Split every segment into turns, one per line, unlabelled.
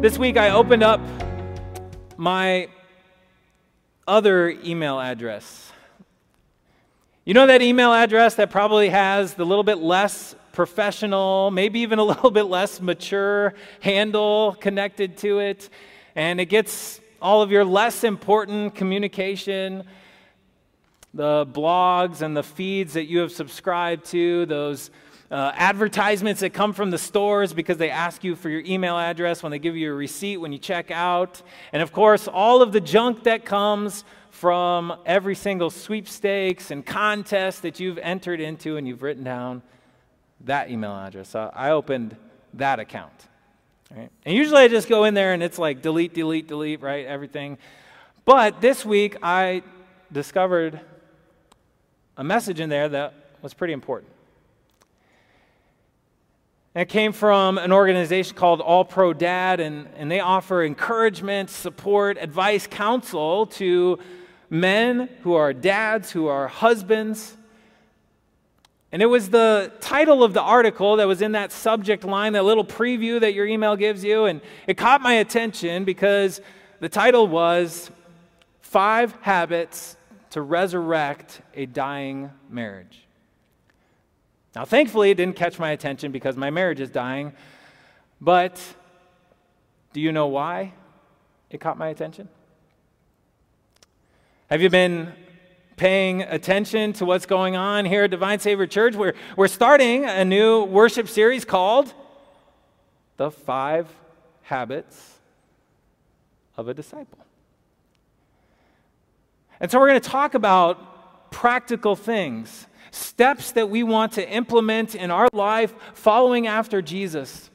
This week I opened up my other email address. You know that email address that probably has the little bit less professional, maybe even a little bit less mature handle connected to it, and it gets all of your less important communication, the blogs and the feeds that you have subscribed to, those uh, advertisements that come from the stores because they ask you for your email address when they give you a receipt when you check out. And of course, all of the junk that comes from every single sweepstakes and contest that you've entered into and you've written down that email address. So I opened that account. Right? And usually I just go in there and it's like delete, delete, delete, right? Everything. But this week I discovered a message in there that was pretty important. It came from an organization called All Pro Dad, and, and they offer encouragement, support, advice, counsel to men who are dads, who are husbands. And it was the title of the article that was in that subject line, that little preview that your email gives you. And it caught my attention because the title was Five Habits to Resurrect a Dying Marriage. Now, thankfully, it didn't catch my attention because my marriage is dying. But do you know why it caught my attention? Have you been paying attention to what's going on here at Divine Savior Church? We're, we're starting a new worship series called The Five Habits of a Disciple. And so we're going to talk about practical things steps that we want to implement in our life following after Jesus.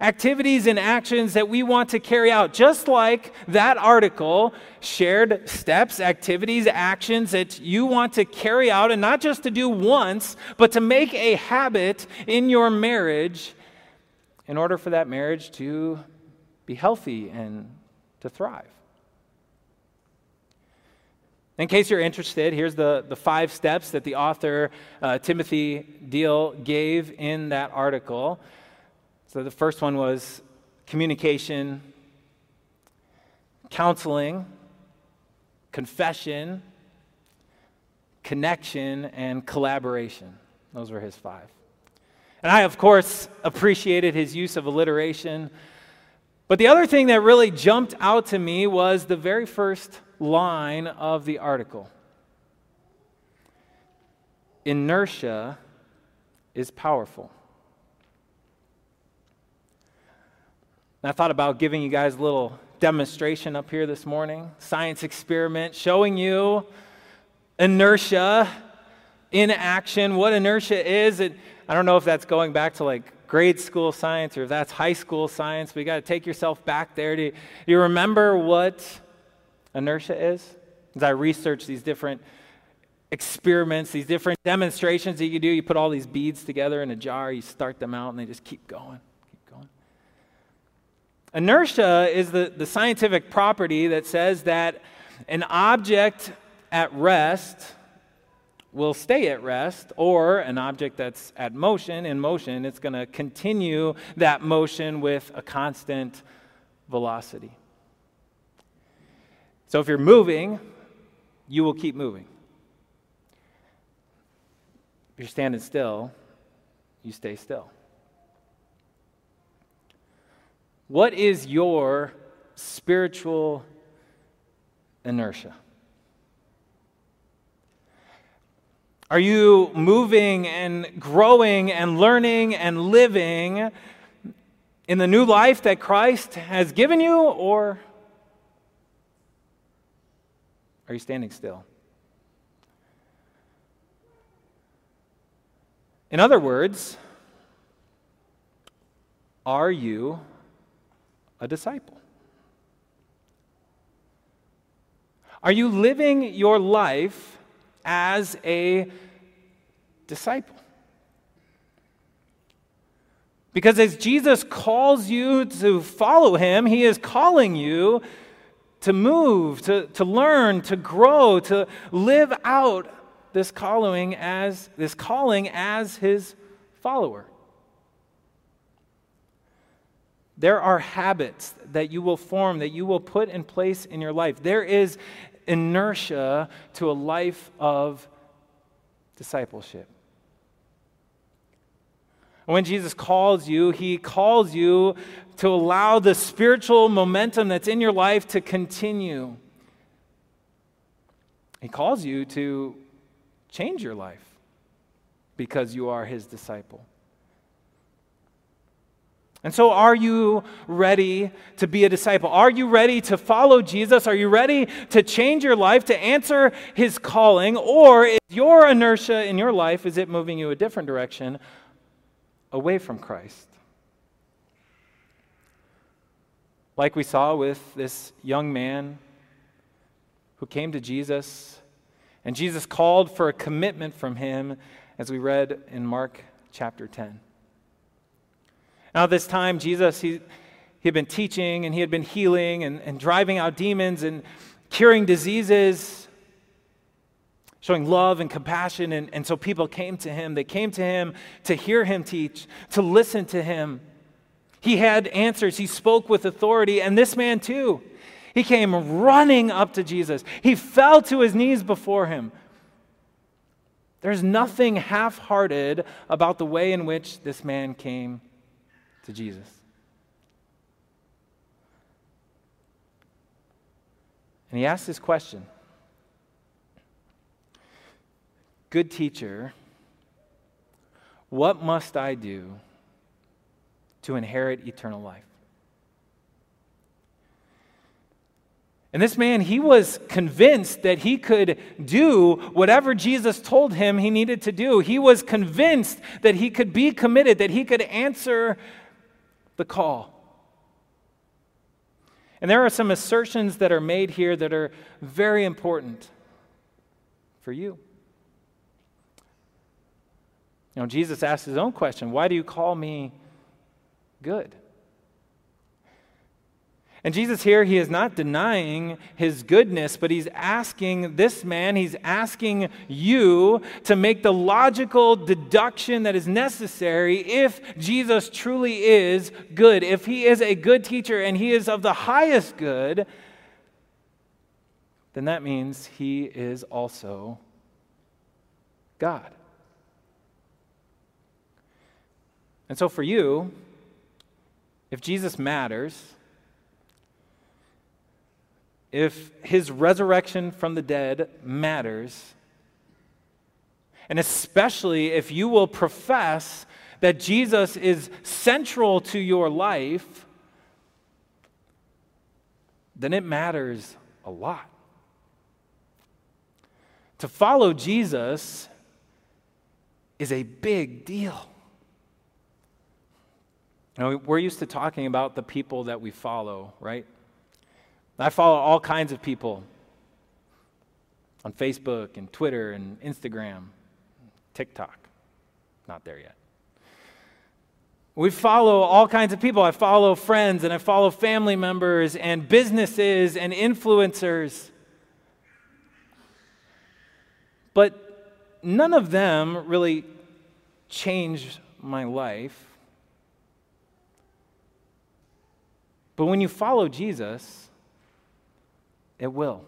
Activities and actions that we want to carry out, just like that article shared steps, activities, actions that you want to carry out, and not just to do once, but to make a habit in your marriage in order for that marriage to be healthy and to thrive. In case you're interested, here's the, the five steps that the author uh, Timothy Deal gave in that article. So the first one was communication, counseling, confession, connection, and collaboration. Those were his five. And I, of course, appreciated his use of alliteration. But the other thing that really jumped out to me was the very first line of the article. Inertia is powerful. And I thought about giving you guys a little demonstration up here this morning, science experiment showing you inertia in action, what inertia is. It, I don't know if that's going back to like grade school science or if that's high school science, but you got to take yourself back there. Do you, do you remember what inertia is? As I research these different experiments, these different demonstrations that you do, you put all these beads together in a jar, you start them out, and they just keep going, keep going. Inertia is the, the scientific property that says that an object at rest will stay at rest, or an object that's at motion, in motion, it's going to continue that motion with a constant velocity. So if you're moving, you will keep moving. If you're standing still, you stay still. What is your spiritual inertia? Are you moving and growing and learning and living in the new life that Christ has given you, or are you standing still? In other words, are you a disciple? Are you living your life as a disciple? Because as Jesus calls you to follow him, he is calling you to move, to, to learn, to grow, to live out this calling as this calling as his follower. There are habits that you will form, that you will put in place in your life. There is inertia to a life of discipleship. When Jesus calls you, he calls you to allow the spiritual momentum that's in your life to continue. He calls you to change your life because you are his disciple. And so, are you ready to be a disciple? Are you ready to follow Jesus? Are you ready to change your life, to answer his calling? Or is your inertia in your life, is it moving you a different direction away from Christ? Like we saw with this young man who came to Jesus, and Jesus called for a commitment from him, as we read in Mark chapter 10. Now, this time, Jesus, he, he had been teaching and he had been healing and, and driving out demons and curing diseases, showing love and compassion. And, and so people came to him. They came to him to hear him teach, to listen to him. He had answers, he spoke with authority. And this man, too, he came running up to Jesus. He fell to his knees before him. There's nothing half hearted about the way in which this man came to Jesus. And he asked this question Good teacher, what must I do to inherit eternal life? And this man, he was convinced that he could do whatever Jesus told him he needed to do. He was convinced that he could be committed, that he could answer the call. And there are some assertions that are made here that are very important for you. You know, Jesus asked his own question Why do you call me good? And Jesus here, he is not denying his goodness, but he's asking this man, he's asking you to make the logical deduction that is necessary if Jesus truly is good. If he is a good teacher and he is of the highest good, then that means he is also God. And so for you, if Jesus matters, if his resurrection from the dead matters, and especially if you will profess that Jesus is central to your life, then it matters a lot. To follow Jesus is a big deal. We're used to talking about the people that we follow, right? I follow all kinds of people on Facebook and Twitter and Instagram, TikTok. Not there yet. We follow all kinds of people. I follow friends and I follow family members and businesses and influencers. But none of them really changed my life. But when you follow Jesus, it will.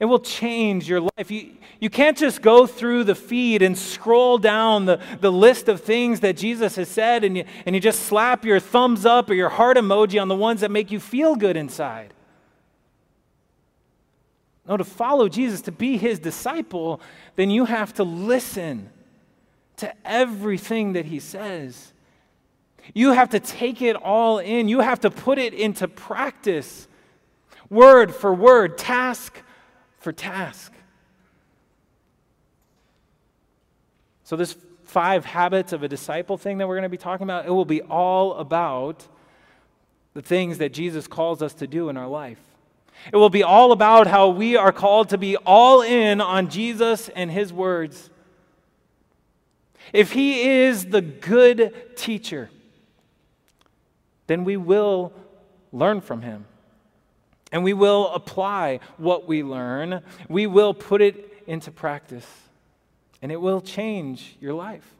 It will change your life. You, you can't just go through the feed and scroll down the, the list of things that Jesus has said and you, and you just slap your thumbs up or your heart emoji on the ones that make you feel good inside. No, to follow Jesus, to be his disciple, then you have to listen to everything that he says. You have to take it all in, you have to put it into practice, word for word, task for task. So, this five habits of a disciple thing that we're going to be talking about, it will be all about the things that Jesus calls us to do in our life. It will be all about how we are called to be all in on Jesus and his words. If he is the good teacher, then we will learn from him. And we will apply what we learn. We will put it into practice. And it will change your life.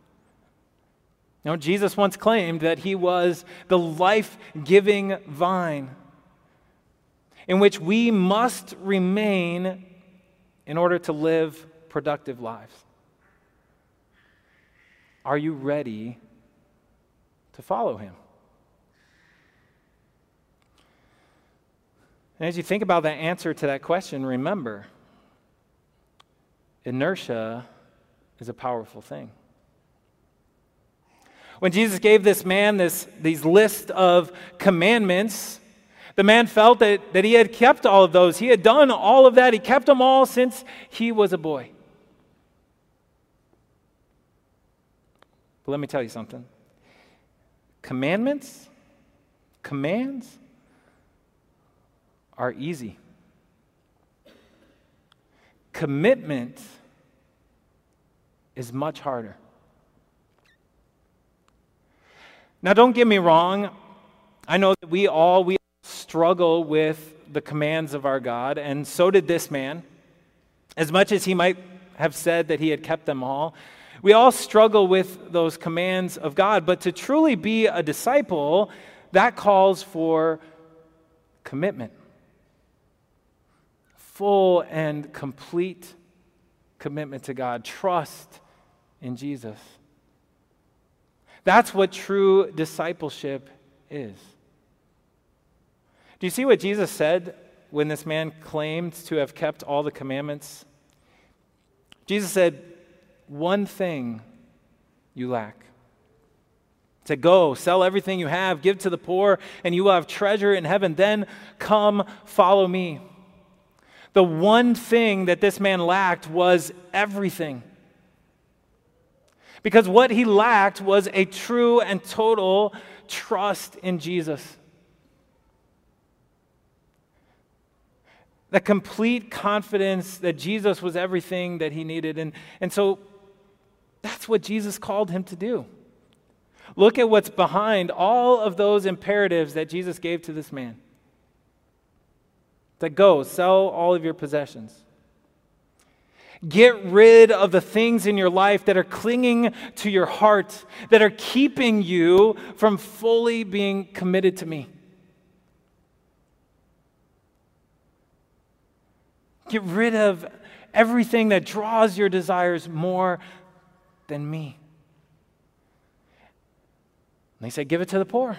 Know, Jesus once claimed that he was the life giving vine in which we must remain in order to live productive lives. Are you ready to follow him? And as you think about the answer to that question, remember inertia is a powerful thing. When Jesus gave this man this these list of commandments, the man felt that, that he had kept all of those. He had done all of that. He kept them all since he was a boy. But let me tell you something commandments, commands, are easy. Commitment is much harder. Now, don't get me wrong. I know that we all we struggle with the commands of our God, and so did this man. As much as he might have said that he had kept them all, we all struggle with those commands of God. But to truly be a disciple, that calls for commitment full and complete commitment to God, trust in Jesus. That's what true discipleship is. Do you see what Jesus said when this man claimed to have kept all the commandments? Jesus said, One thing you lack. To go, sell everything you have, give to the poor, and you will have treasure in heaven. Then come, follow me. The one thing that this man lacked was everything. Because what he lacked was a true and total trust in Jesus. The complete confidence that Jesus was everything that he needed. And, and so that's what Jesus called him to do. Look at what's behind all of those imperatives that Jesus gave to this man that go, sell all of your possessions. Get rid of the things in your life that are clinging to your heart, that are keeping you from fully being committed to me. Get rid of everything that draws your desires more than me. And they said, Give it to the poor.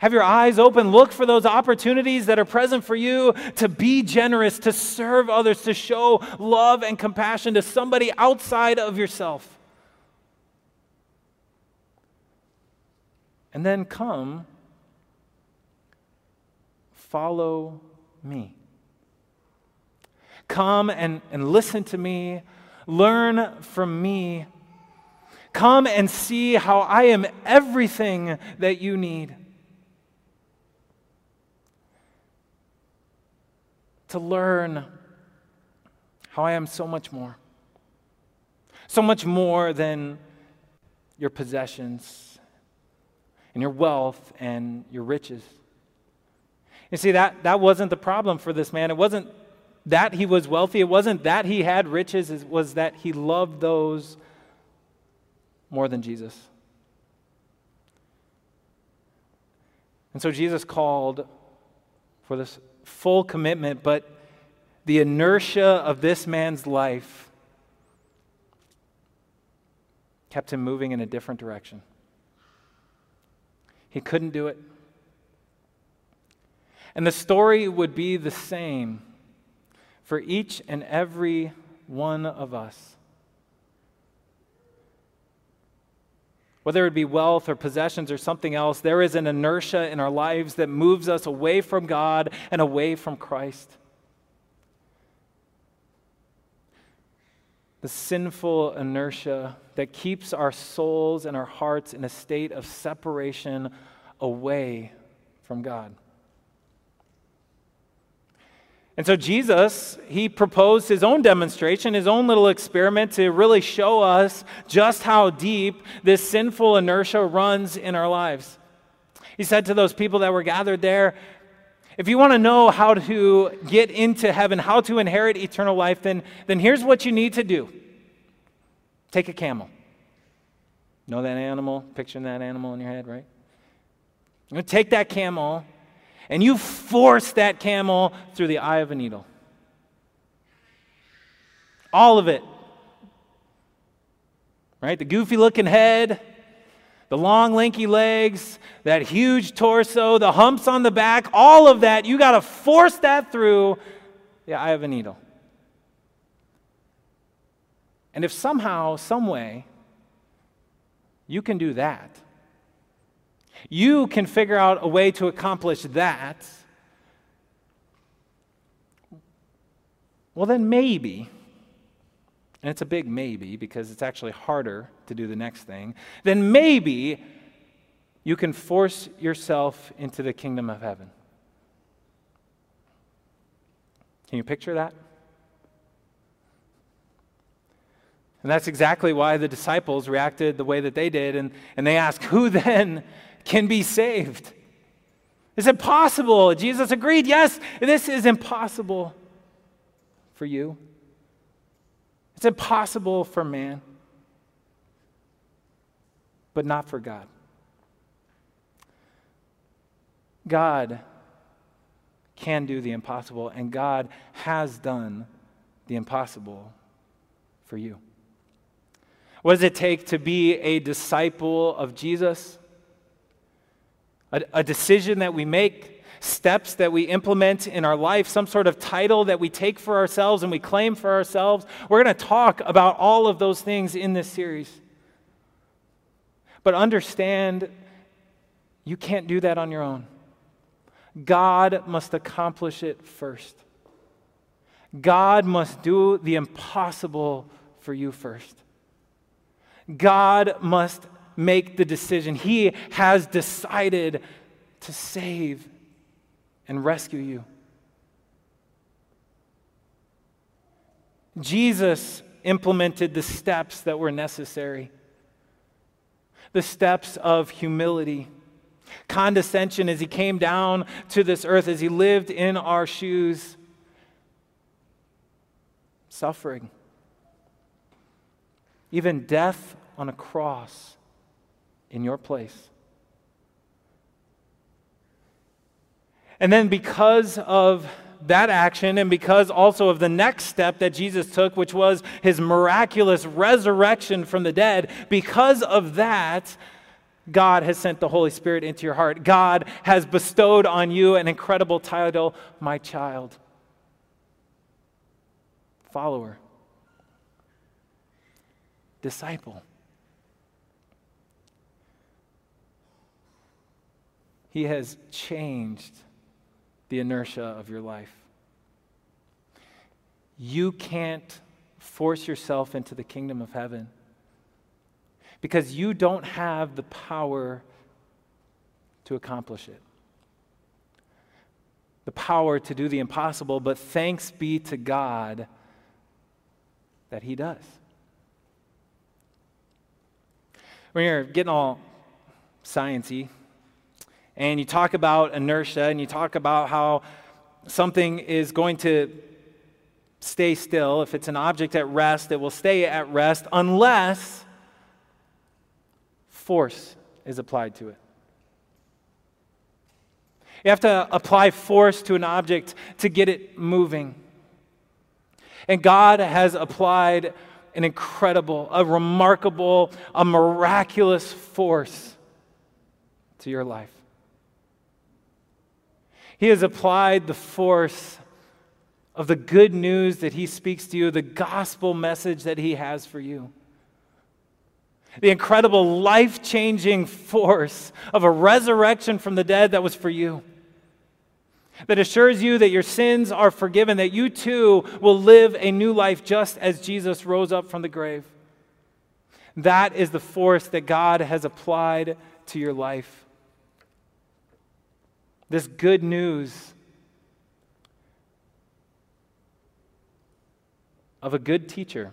Have your eyes open. Look for those opportunities that are present for you to be generous, to serve others, to show love and compassion to somebody outside of yourself. And then come, follow me. Come and, and listen to me, learn from me. Come and see how I am everything that you need. To learn how I am so much more. So much more than your possessions and your wealth and your riches. You see, that, that wasn't the problem for this man. It wasn't that he was wealthy, it wasn't that he had riches, it was that he loved those more than Jesus. And so Jesus called for this full commitment, but the inertia of this man's life kept him moving in a different direction. He couldn't do it. And the story would be the same for each and every one of us. Whether it be wealth or possessions or something else, there is an inertia in our lives that moves us away from God and away from Christ. The sinful inertia that keeps our souls and our hearts in a state of separation away from God. And so Jesus, he proposed his own demonstration, his own little experiment to really show us just how deep this sinful inertia runs in our lives. He said to those people that were gathered there, if you want to know how to get into heaven, how to inherit eternal life, then, then here's what you need to do take a camel. Know that animal? Picturing that animal in your head, right? To take that camel and you force that camel through the eye of a needle. All of it. Right? The goofy looking head, the long, lanky legs, that huge torso, the humps on the back, all of that, you got to force that through the eye of a needle. And if somehow, some way, you can do that, you can figure out a way to accomplish that, well, then maybe, and it's a big maybe because it's actually harder to do the next thing, then maybe you can force yourself into the kingdom of heaven. Can you picture that? And that's exactly why the disciples reacted the way that they did. And, and they asked, Who then can be saved? Is it possible? Jesus agreed, Yes, this is impossible for you. It's impossible for man, but not for God. God can do the impossible, and God has done the impossible for you. What does it take to be a disciple of Jesus? A, a, decision that we make, steps that we implement in our life, some sort of title that we take for ourselves and we claim for ourselves. We're going to talk about all of those things in this series. But understand you can't do that on your own. God must accomplish it first. God must do the impossible for you first. God must make the decision. He has decided to save and rescue you. Jesus implemented the steps that were necessary the steps of humility condescension as he came down to this earth, as he lived in our shoes, suffering, even death on a cross in your place. And then, because of that action, and because also of the next step that Jesus took, which was his miraculous resurrection from the dead, because of that, God has sent the Holy Spirit into your heart. God has bestowed on you an incredible title, my child, follower, disciple. He has changed the inertia of your life. You can't force yourself into the kingdom of heaven because you don't have the power to accomplish it. The power to do the impossible, but thanks be to God that He does. When you're getting all sciency, and you talk about inertia, and you talk about how something is going to stay still. If it's an object at rest, it will stay at rest unless force is applied to it. You have to apply force to an object to get it moving. And God has applied an incredible, a remarkable, a miraculous force to your life. He has applied the force of the good news that He speaks to you, the gospel message that He has for you the incredible life changing force of a resurrection from the dead that was for you. That assures you that your sins are forgiven, that you too will live a new life just as Jesus rose up from the grave. That is the force that God has applied to your life. This good news of a good teacher,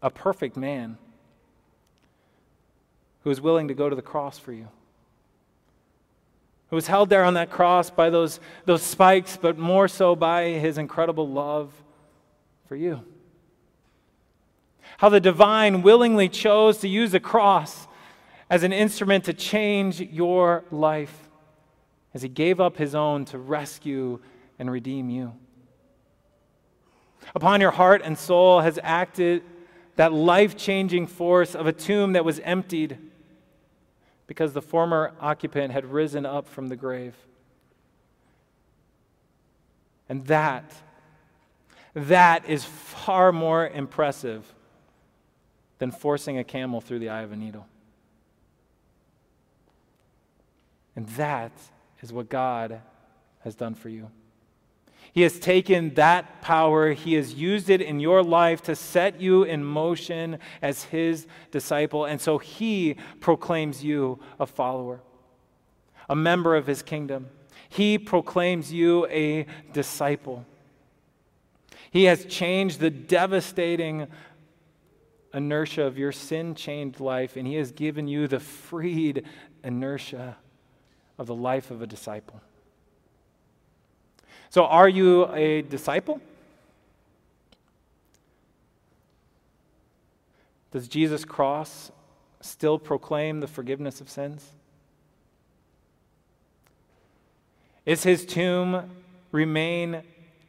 a perfect man who was willing to go to the cross for you, who was held there on that cross by those, those spikes, but more so by his incredible love for you. How the divine willingly chose to use the cross as an instrument to change your life as he gave up his own to rescue and redeem you. Upon your heart and soul has acted that life changing force of a tomb that was emptied because the former occupant had risen up from the grave. And that, that is far more impressive than forcing a camel through the eye of a needle. And that is what God has done for you. He has taken that power, He has used it in your life to set you in motion as His disciple. And so He proclaims you a follower, a member of His kingdom. He proclaims you a disciple. He has changed the devastating inertia of your sin chained life, and He has given you the freed inertia of the life of a disciple. So, are you a disciple? Does Jesus' cross still proclaim the forgiveness of sins? Is his tomb remain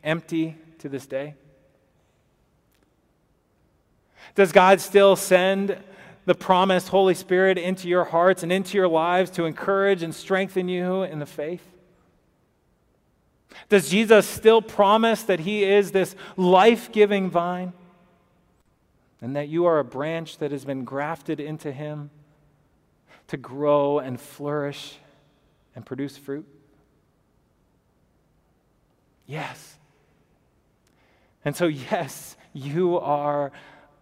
empty to this day? Does God still send the promised Holy Spirit into your hearts and into your lives to encourage and strengthen you in the faith? Does Jesus still promise that He is this life giving vine and that you are a branch that has been grafted into Him to grow and flourish and produce fruit? Yes. And so, yes, you are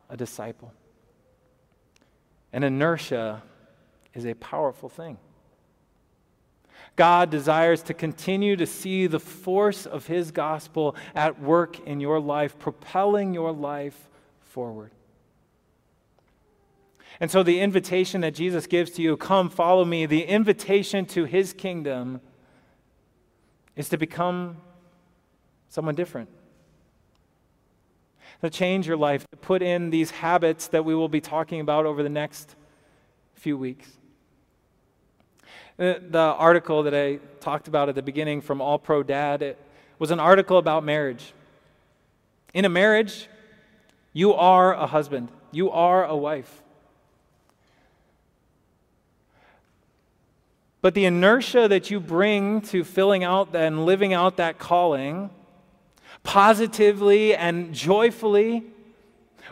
a disciple. And inertia is a powerful thing. God desires to continue to see the force of His gospel at work in your life, propelling your life forward. And so, the invitation that Jesus gives to you, come follow me, the invitation to His kingdom is to become someone different. To change your life, to put in these habits that we will be talking about over the next few weeks. Uh, the article that I talked about at the beginning from All Pro Dad it was an article about marriage. In a marriage, you are a husband, you are a wife. But the inertia that you bring to filling out and living out that calling positively and joyfully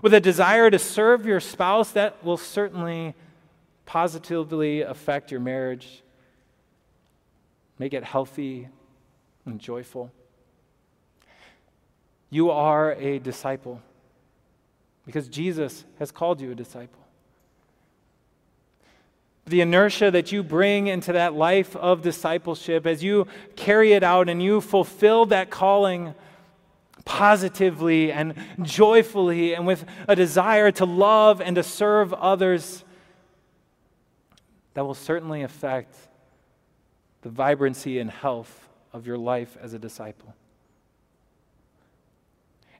with a desire to serve your spouse, that will certainly positively affect your marriage make it healthy and joyful. You are a disciple because Jesus has called you a disciple. The inertia that you bring into that life of discipleship, as you carry it out and you fulfill that calling positively and joyfully and with a desire to love and to serve others, that will certainly affect the vibrancy and health of your life as a disciple.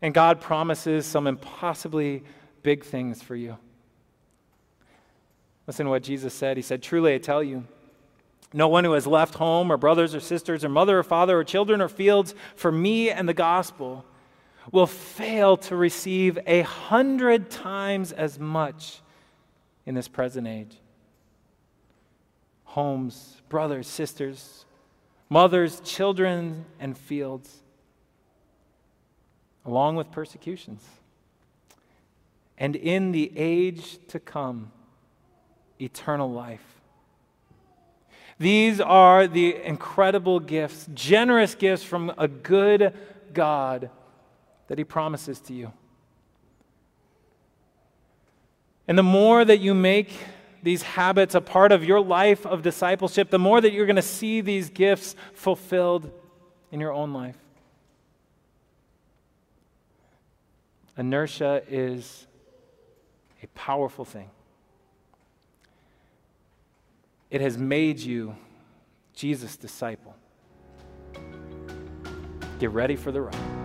And God promises some impossibly big things for you. Listen to what Jesus said. He said, Truly I tell you, no one who has left home or brothers or sisters or mother or father or children or fields for me and the gospel will fail to receive a hundred times as much in this present age homes, brothers, sisters, mothers, children, and fields, along with persecutions. And in the age to come, eternal life. These are the incredible gifts, generous gifts from a good God that He promises to you. And the more that you make these habits a part of your life of discipleship, the more that you're going to see these gifts fulfilled in your own life. Inertia is a powerful thing. It has made you Jesus' disciple. Get ready for the ride.